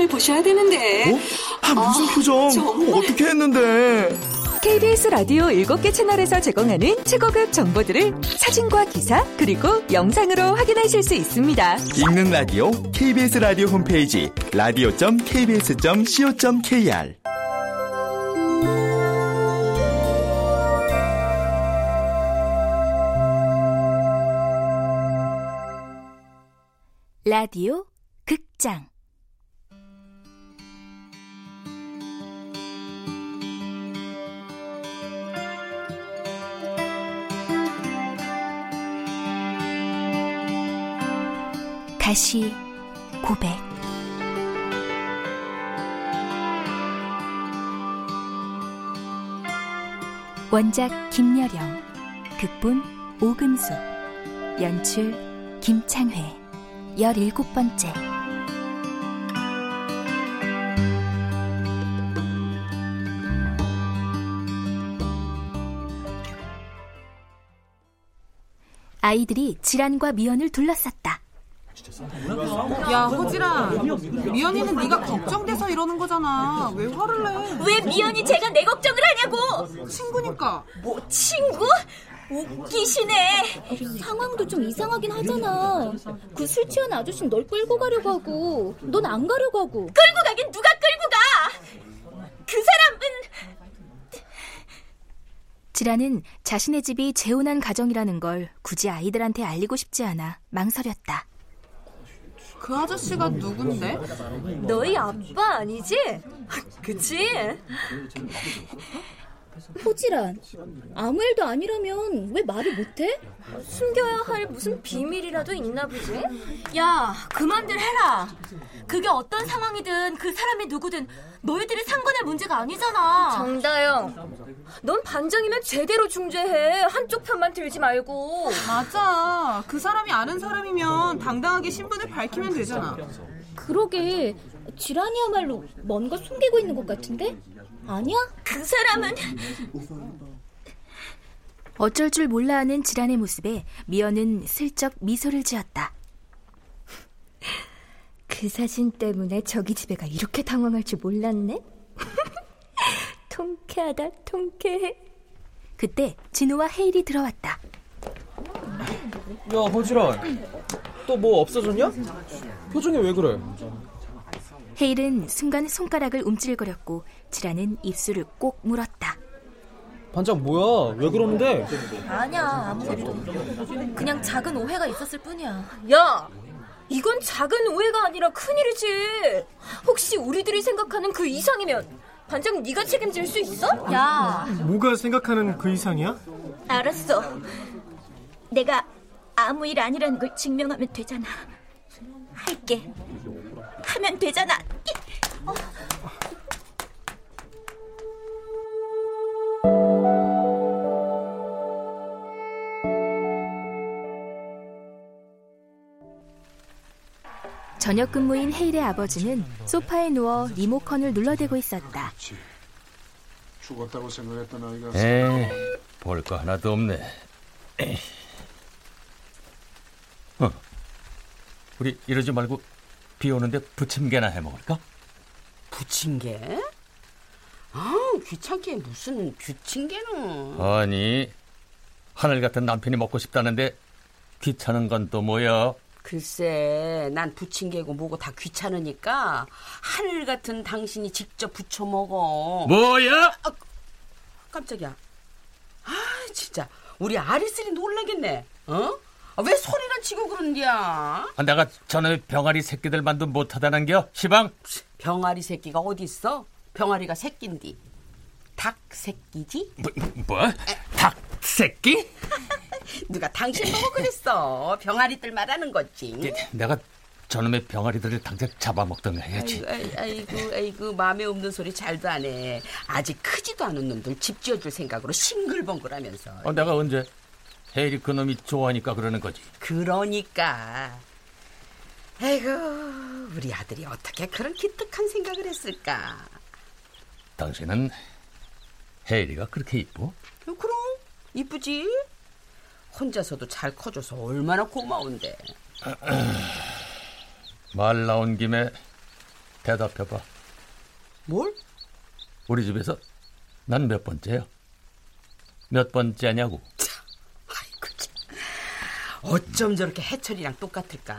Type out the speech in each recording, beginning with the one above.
표정을 보셔야 되는데. 어? 아, 무슨 아, 표정? 정말... 어떻게 했는데? KBS 라디오 7개 채널에서 제공하는 최고급 정보들을 사진과 기사 그리고 영상으로 확인하실 수 있습니다. 읽는 라디오 KBS 라디오 홈페이지 라디오.kbs.co.kr 라디오 극장 다시 고백 원작 김여령 극본 오금수 연출 김창회 열일곱 번째 아이들이 질환과 미연을 둘러쌌다. 야 호지라 미연이는 네가 걱정돼서 이러는 거잖아 왜 화를 내? 왜 미연이 제가 내 걱정을 하냐고 친구니까 뭐 친구? 웃기시네. 상황도 좀 이상하긴 하잖아. 그 술 취한 아저씨는 널 끌고 가려고 하고, 넌 안 가려고 하고. 끌고 가긴 누가 끌고 가? 그 사람은 지라는 자신의 집이 재혼한 가정이라는 걸 굳이 아이들한테 알리고 싶지 않아 망설였다. 그 아저씨가 누군데? 너희 아빠 아니지? 그치? 호지란. 아무 일도 아니라면 왜 말을 못해? 숨겨야 할 무슨 비밀이라도 있나 보지? 야 그만들 해라. 그게 어떤 상황이든 그 사람이 누구든 너희들이 상관할 문제가 아니잖아. 정다영 넌 반장이면 제대로 중재해. 한쪽 편만 들지 말고. 맞아. 그 사람이 아는 사람이면 당당하게 신분을 밝히면 되잖아. 그러게. 지란이야말로 뭔가 숨기고 있는 것 같은데? 아니야? 그 사람은 어쩔 줄 몰라 하는 지란의 모습에 미연은 슬쩍 미소를 지었다. 그 사진 때문에 저기 집애가 이렇게 당황할 줄 몰랐네. 통쾌하다, 통쾌해. 그때 진우와 헤일이 들어왔다. 야, 허지란. 또 뭐 없어졌냐? 표정이 왜 그래? 헤일은 순간 손가락을 움찔거렸고 지라는 입술을 꼭 물었다. 반장 뭐야? 왜 그러는데? 아니야 아무것도. 그냥 작은 오해가 있었을 뿐이야. 야, 이건 작은 오해가 아니라 큰일이지. 혹시 우리들이 생각하는 그 이상이면 반장 네가 책임질 수 있어? 야. 뭐가 생각하는 그 이상이야? 알았어. 내가 아무 일 아니라는 걸 증명하면 되잖아. 할게. 하면 되잖아. 저녁 근무인 헤일의 아버지는 소파에 누워 리모컨을 눌러대고 있었다. 죽었다고 생각했던 아이가 에이, 볼거 하나도 없네. 어, 우리 이러지 말고 비 오는데 부침개나 해 먹을까? 부침개? 아, 귀찮게 무슨 부침개는? 아니, 하늘 같은 남편이 먹고 싶다는데 귀찮은 건 또 뭐야? 글쎄, 난 부침개고 뭐고 다 귀찮으니까 하늘 같은 당신이 직접 부쳐 먹어. 뭐야? 아, 깜짝이야. 아, 진짜 우리 아리슬이 놀라겠네. 어? 아, 왜 소리나 치고 그런디야? 아, 내가 전에 병아리 새끼들 만도 못하다는겨, 시방? 병아리 새끼가 어디 있어? 병아리가 새끼인디. 닭 새끼지? 뭐? 뭐? 닭 새끼? 누가 당신 보고 그랬어. 병아리들 말하는 거지. 네, 내가 저놈의 병아리들을 당장 잡아먹던가 해야지. 아이고, 아이고, 아이고, 마음에 없는 소리 잘도 안 해. 아직 크지도 않은 놈들 집 지어줄 생각으로 싱글벙글하면서. 어, 내가 언제? 헤일이 그놈이 좋아하니까 그러는 거지. 그러니까. 아이고, 우리 아들이 어떻게 그런 기특한 생각을 했을까? 당신은 헤일이가 그렇게 이뻐? 그럼, 이쁘지? 혼자서도 잘 커줘서 얼마나 고마운데. 말 나온 김에 대답해봐. 뭘? 우리 집에서 난 몇 번째야? 몇 번째냐고. 어쩜 저렇게 해철이랑 똑같을까?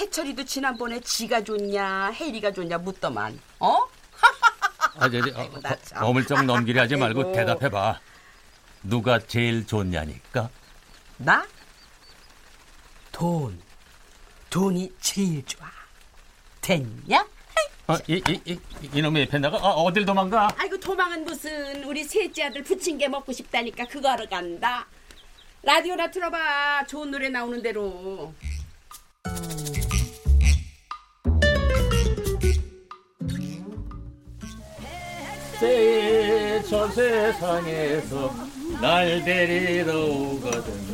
해철이도 지난번에 지가 좋냐, 혜리가 좋냐 묻더만. 어? 아, 저, 저, 아이고, 어. 어물쩍 넘기리 하지 말고 아이고. 대답해봐. 누가 제일 좋냐니까? 나? 돈. 돈이 제일 좋아. 됐냐? 어, 이, 이, 이, 이놈의 펜나가 어, 어딜 도망가? 아이고 도망은 무슨 우리 셋째 아들 부침개 먹고 싶다니까 그거 하러 간다. 라디오나 틀어봐. 좋은 노래 나오는 대로. 저 세상에서 날 데리러 오거든.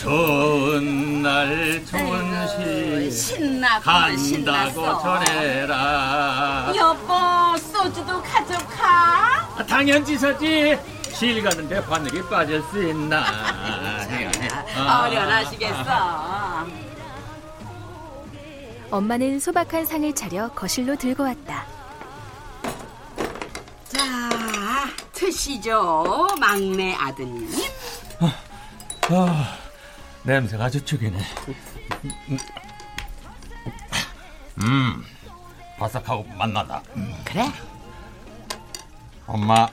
좋은 날 좋은 시 신나고 간다고 신났어. 전해라. 여보 소주도 가져가. 아, 당연지사지. 실 가는데 바늘이 빠질 수 있나? 아. 어련하시겠어. 엄마는 소박한 상을 차려 거실로 들고 왔다. 자 드시죠 막내 아드님. 아, 냄새가 아주 죽이네. 음, 바삭하고 맛나다. 그래? 엄마,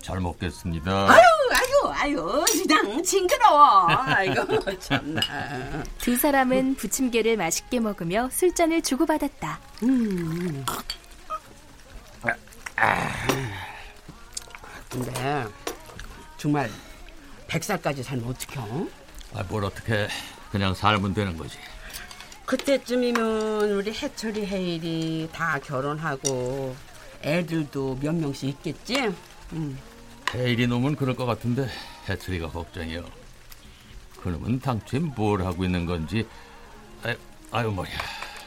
잘 먹겠습니다. 아유 아유 아유 그냥 징그러워. 아이고 참나. 두 사람은 부침개를 맛있게 먹으며 술잔을 주고받았다. 음. 근데 정말 100살까지 살면 어떡해? 아, 뭘 어떻게 그냥 살면 되는 거지. 그때쯤이면 우리 해철이 해일이 다 결혼하고 애들도 몇 명씩 있겠지? 음. 해일이 놈은 그럴 것 같은데 해철이가 걱정이요. 그놈은 당초에 뭘 하고 있는 건지. 아유, 아유 머리야.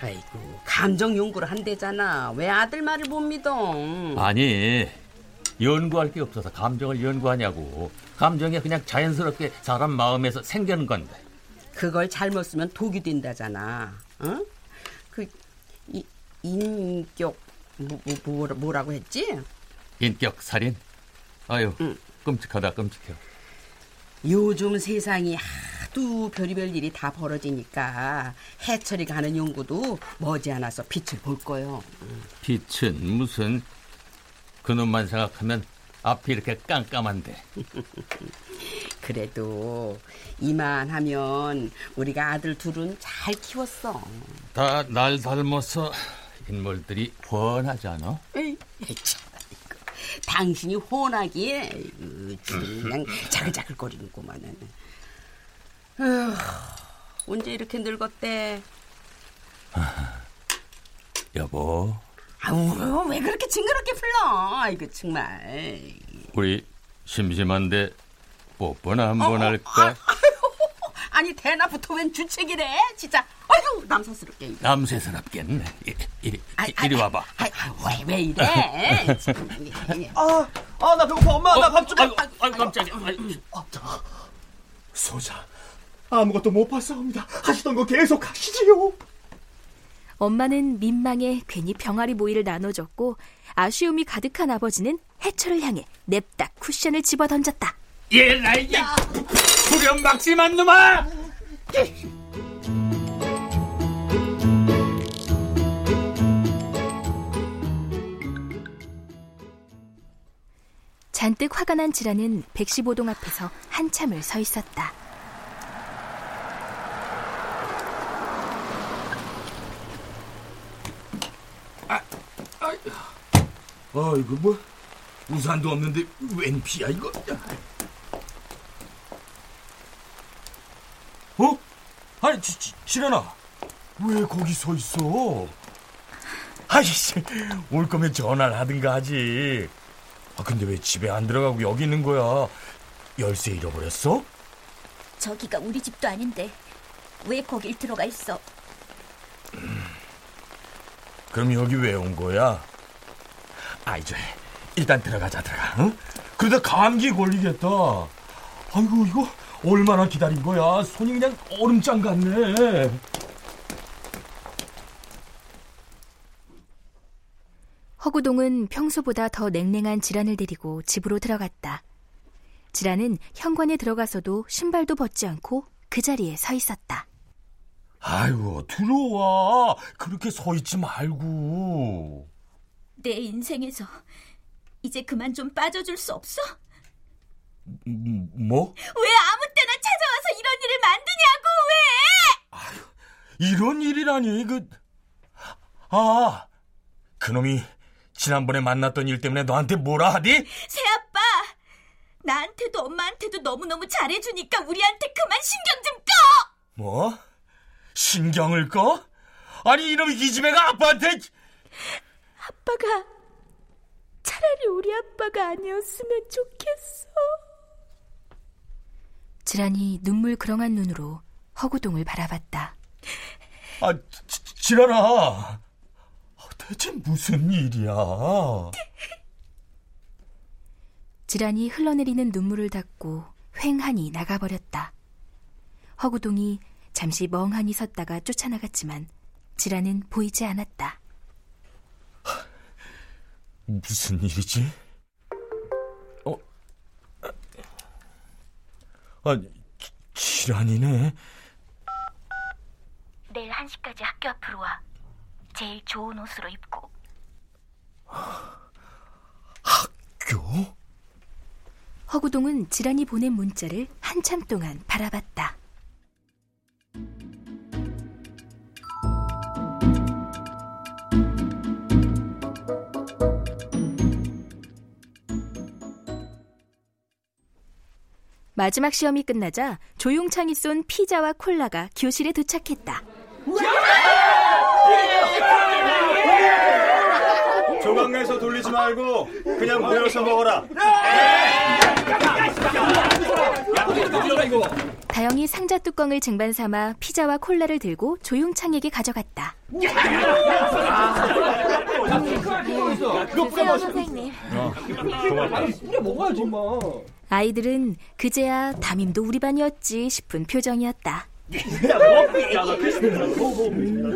아이고 감정 연구를 한대잖아. 왜 아들 말을 못 믿어? 아니 연구할 게 없어서 감정을 연구하냐고. 감정이 그냥 자연스럽게 사람 마음에서 생기는 건데. 그걸 잘못 쓰면 독이 된다잖아. 어? 그 이, 인격 뭐, 뭐, 뭐라- 뭐라고 했지? 인격 살인. 아유 끔찍하다 끔찍해. 요즘 세상이 하도 별의별 일이 다 벌어지니까 해철이가 하는 연구도 머지않아서 빛을 볼 거요. 빛은 무슨 그놈만 생각하면 앞이 이렇게 깜깜한데. 그래도 이만하면 우리가 아들 둘은 잘 키웠어. 다 날 닮아서 인물들이 훤하지 않아? 에이, 참. 당신이 아이고, 주름이 그냥 자글자글거리는구만은. 아휴, 언제 이렇게 늙었대? 여보, 아우 왜 그렇게 징그럽게 불러? 아이고 정말. 우리 심심한데 뽀뽀나 어, 한번 할까? 아니 대낮부터 웬 주책이래? 진짜. 아유 남사스럽게. 남세스럽겠네. 이- 이리, 이- 이리 와봐. 왜, 왜 이래? 아, 아, 나 배고파. 엄마, 나밥 좀. 아이고, 아이고, 깜짝이야. 소자, 아무것도 못 봤사옵니다. 하시던 거 계속 하시지요. 엄마는 민망해 괜히 병아리 모이를 나눠줬고 아쉬움이 가득한 아버지는 해철을 향해 냅다 쿠션을 집어 던졌다. 이게 후렴 막심한 놈아! 잔뜩 화가 난 지라는 115동 앞에서 한참을 서 있었다. 아 이거 뭐 우산도 없는데 웬 비야 이거? 어? 아니 지, 지, 지란아 왜 거기 서 있어? 아이씨 올 거면 전화를 하든가 하지. 아 근데 왜 집에 안 들어가고 여기 있는 거야? 열쇠 잃어버렸어? 저기가 우리 집도 아닌데 왜 거길 들어가 있어? 그럼 여기 왜 온 거야? 아 이제 일단 들어가자 들어가. 응? 그러다 감기 걸리겠다. 아이고 이거 얼마나 기다린 거야? 손이 그냥 얼음장 같네. 허구동은 평소보다 더 냉랭한 지란을 데리고 집으로 들어갔다. 지란은 현관에 들어가서도 신발도 벗지 않고 그 자리에 서 있었다. 아유, 들어와. 그렇게 서 있지 말고. 내 인생에서 이제 그만 좀 빠져줄 수 없어? 음, 뭐? 왜 아무 때나 찾아와서 이런 일을 만드냐고, 왜! 아유, 이런 일이라니, 그. 아, 그놈이 지난번에 만났던 일 때문에 너한테 뭐라 하디? 새아빠! 나한테도 엄마한테도 너무너무 잘해주니까 우리한테 그만 신경 좀 꺼! 뭐? 신경을 꺼? 아니 이놈이 기집애가 아빠한테 아빠가 차라리 우리 아빠가 아니었으면 좋겠어. 지란이 눈물 그렁한 눈으로 허구동을 바라봤다. 아, 지, 지란아. 대체 무슨 일이야? 지란이 흘러내리는 눈물을 닦고 횡하니 나가버렸다. 허구동이 잠시 멍하니 섰다가 쫓아나갔지만 지란은 보이지 않았다. 무슨 일이지? 어? 아, 지란이네. 내일 1시까지 학교 앞으로 와. 제일 좋은 옷으로 입고. 학교? 허구동은 지란이 보낸 문자를 한참 동안 바라봤다. 마지막 시험이 끝나자 조용창이 쏜 피자와 콜라가 교실에 도착했다. 조각 내서 돌리지 말고 그냥 모여서 먹어라. 다영이 상자 뚜껑을 쟁반 삼아 피자와 콜라를 들고 조용창에게 가져갔다. 선생님. 먹어야지 뭐. 아이들은 그제야 담임도 우리 반이었지 싶은 표정이었다.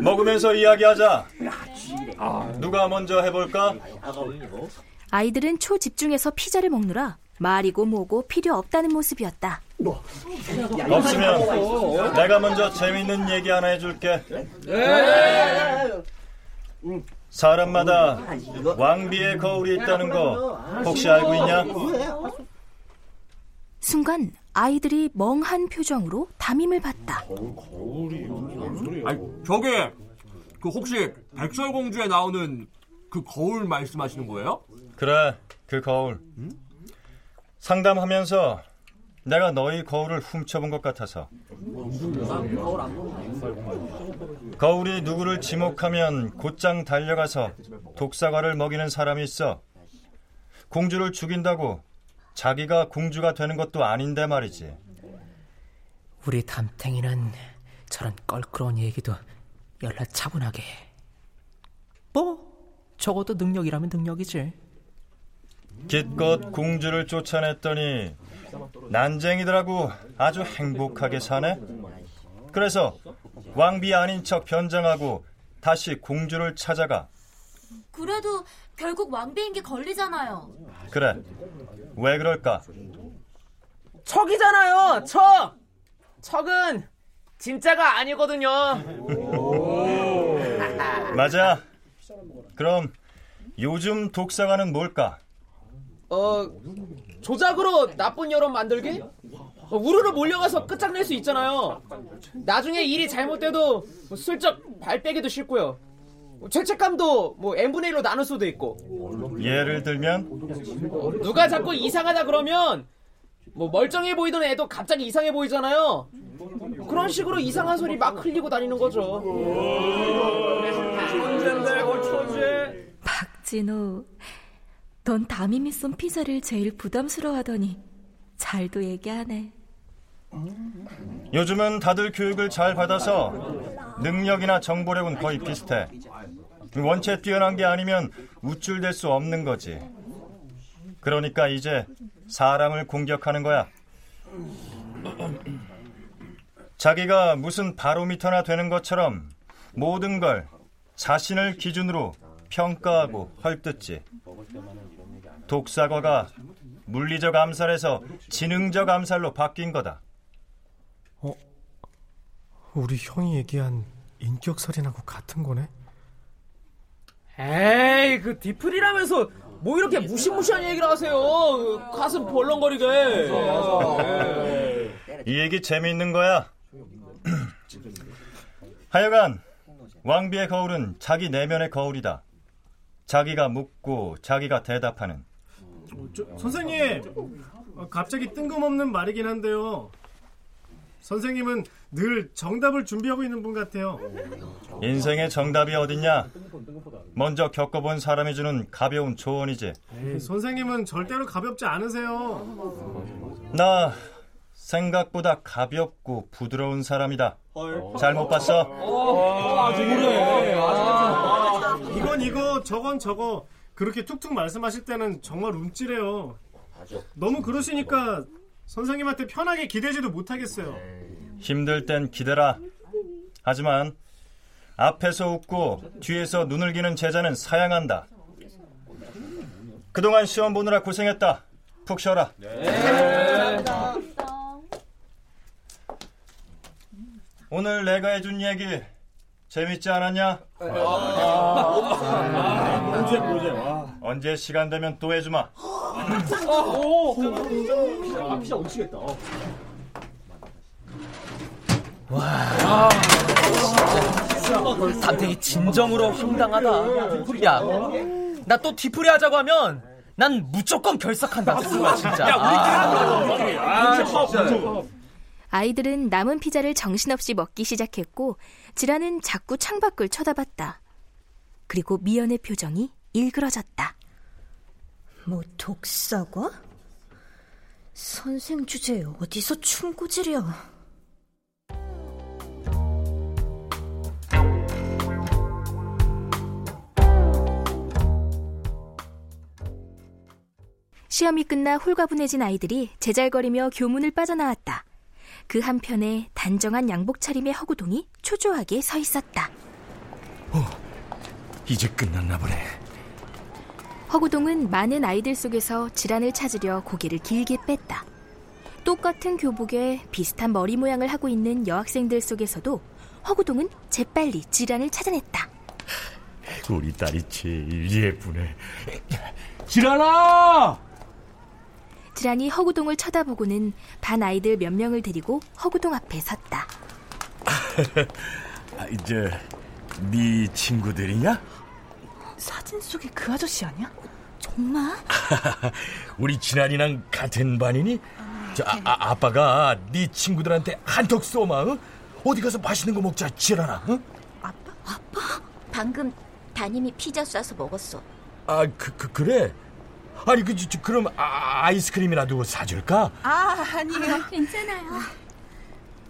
먹으면서 이야기하자. 누가 먼저 해볼까? 아이들은 초집중해서 피자를 먹느라 말이고 뭐고 필요 없다는 모습이었다. 없으면 내가 먼저 재밌는 얘기 하나 해줄게. 사람마다 왕비의 거울이 있다는 거 혹시 알고 있냐? 순간 아이들이 멍한 표정으로 담임을 봤다. 아니, 저게 그 혹시 백설공주에 나오는 그 거울 말씀하시는 거예요? 그래, 그 거울. 상담하면서 내가 너희 거울을 훔쳐본 것 같아서. 거울이 누구를 지목하면 곧장 달려가서 독사과를 먹이는 사람이 있어. 공주를 죽인다고 자기가 공주가 되는 것도 아닌데 말이지. 우리 담탱이는 저런 껄끄러운 얘기도 연락 차분하게 해. 뭐 적어도 능력이라면 능력이지. 기껏 공주를 쫓아냈더니 난쟁이들하고 아주 행복하게 사네. 그래서 왕비 아닌 척 변장하고 다시 공주를 찾아가. 그래도 결국 왕비인 게 걸리잖아요. 그래. 왜 그럴까? 척이잖아요. 척. 척은 진짜가 아니거든요. 맞아. 그럼 요즘 독사가는 뭘까? 어 조작으로 나쁜 여론 만들기? 어, 우르르 몰려가서 끝장낼 수 있잖아요. 나중에 일이 잘못돼도 뭐 슬쩍 발 빼기도 쉽고요. 뭐 죄책감도 뭐 n분의 1로 나눌 수도 있고. 예를 들면 어, 누가 자꾸 이상하다 그러면 뭐 멀쩡해 보이던 애도 갑자기 이상해 보이잖아요. 그런 식으로 이상한 소리 막 흘리고 다니는 거죠. 박진호, 넌 담임이 쏜 피자를 제일 부담스러워하더니 잘도 얘기하네. 요즘은 다들 교육을 잘 받아서 능력이나 정보력은 거의 비슷해. 원체 뛰어난 게 아니면 우쭐댈 수 없는 거지. 그러니까 이제 사람을 공격하는 거야. 자기가 무슨 바로미터나 되는 것처럼 모든 걸 자신을 기준으로 평가하고 헐뜯지. 독사과가 물리적 암살에서 지능적 암살로 바뀐 거다. 어? 우리 형이 얘기한 인격살인하고 같은 거네? 에이, 그 디플이라면서 뭐 이렇게 무시무시한 얘기를 하세요. 그 가슴 벌렁거리게. 이 얘기 재미있는 거야. 하여간 왕비의 거울은 자기 내면의 거울이다. 자기가 묻고 자기가 대답하는. 저, 선생님, 어, 갑자기 뜬금없는 말이긴 한데요. 선생님은 늘 정답을 준비하고 있는 분 같아요. 인생의 정답이 어딨냐? 먼저 겪어본 사람이 주는 가벼운 조언이지. 에이, 선생님은 절대로 가볍지 않으세요. 나 생각보다 가볍고 부드러운 사람이다. 잘못 봤어? 아주 그래. 아, 이건 이거, 저건 저거. 그렇게 툭툭 말씀하실 때는 정말 움찔해요. 너무 그러시니까 선생님한테 편하게 기대지도 못하겠어요. 힘들 땐 기대라. 하지만 앞에서 웃고 뒤에서 눈을 기는 제자는 사양한다. 그동안 시험 보느라 고생했다. 푹 쉬어라. 네. 오늘 내가 해준 얘기 재밌지 않았냐? 언제 보제 언제 시간 되면 또 해주마. 아, 피자 오시겠다. 와, 진짜 담탱이 진정으로 황당하다. 야, 나 또 뒤풀이 하자고 하면 난 무조건 결석한다. 진짜. 야, 우리끼리 아, 진짜. 아이들은 남은 피자를 정신없이 먹기 시작했고 지라는 자꾸 창밖을 쳐다봤다. 그리고 미연의 표정이 일그러졌다. 뭐 독사과? 선생 주제에 어디서 충고질이야. 시험이 끝나 홀가분해진 아이들이 제잘거리며 교문을 빠져나왔다. 그 한편에 단정한 양복 차림의 허구동이 초조하게 서 있었다. 어, 이제 끝났나 보네. 허구동은 많은 아이들 속에서 질환을 찾으려 고개를 길게 뺐다. 똑같은 교복에 비슷한 머리 모양을 하고 있는 여학생들 속에서도 허구동은 재빨리 질환을 찾아냈다. 우리 딸이 제일 예쁘네. 질환아! 지란이 허구동을 쳐다보고는 반 아이들 몇 명을 데리고 허구동 앞에 섰다. 아, 이제 네 친구들이냐? 사진 속에 그 아저씨 아니야? 정말? 우리 진환이랑 같은 반이니? 저, 아, 아, 아빠가 네 친구들한테 한턱 쏘마. 어? 어디 가서 맛있는 거 먹자, 지란아. 어? 아빠? 아빠? 방금 담임이 피자 쏴서 먹었어. 아, 그, 그 그래? 아니 그 저, 그럼 아, 이스크림이라도 사줄까? 아 아니에요 아, 괜찮아요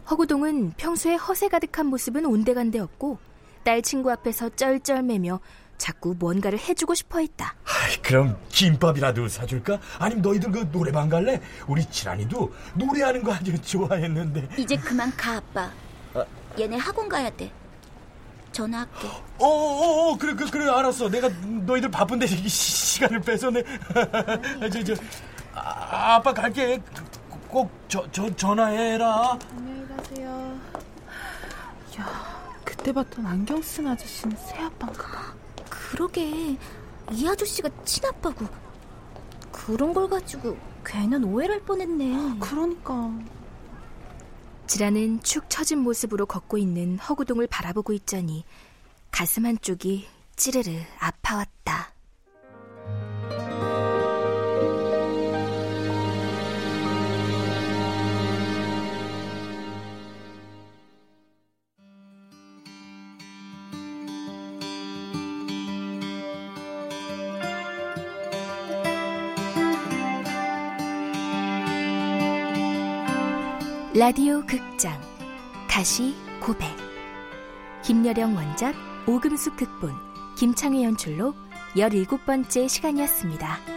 허구동은 평소에 허세 가득한 모습은 온데간데 없고 딸 친구 앞에서 쩔쩔매며 자꾸 뭔가를 해주고 싶어했다. 아이, 그럼 김밥이라도 사줄까? 아니면 너희들 그 노래방 갈래? 우리 지란이도 노래하는 거 아주 좋아했는데. 이제 그만 가 아빠. 아. 얘네 학원 가야 돼. 전화할게. 어, 어, 어, 그래, 그래, 그래, 알았어. 내가 너희들 바쁜데 시간을 뺏어내. 저, 저, 아, 아빠 갈게. 꼭 저, 저 전화해라. 안녕히 가세요. 야, 그때 봤던 안경 쓴 아저씨는 새 아빠인가 봐. 그러게, 이 아저씨가 친아빠고. 그런 걸 가지고 괜한 오해를 할 뻔했네. 그러니까. 지라는 축 처진 모습으로 걷고 있는 허구동을 바라보고 있자니 가슴 한쪽이 찌르르 아파왔다. 라디오 극장 다시 고백 김여령 원작 오금숙 극본 김창희 연출로 17번째 시간이었습니다.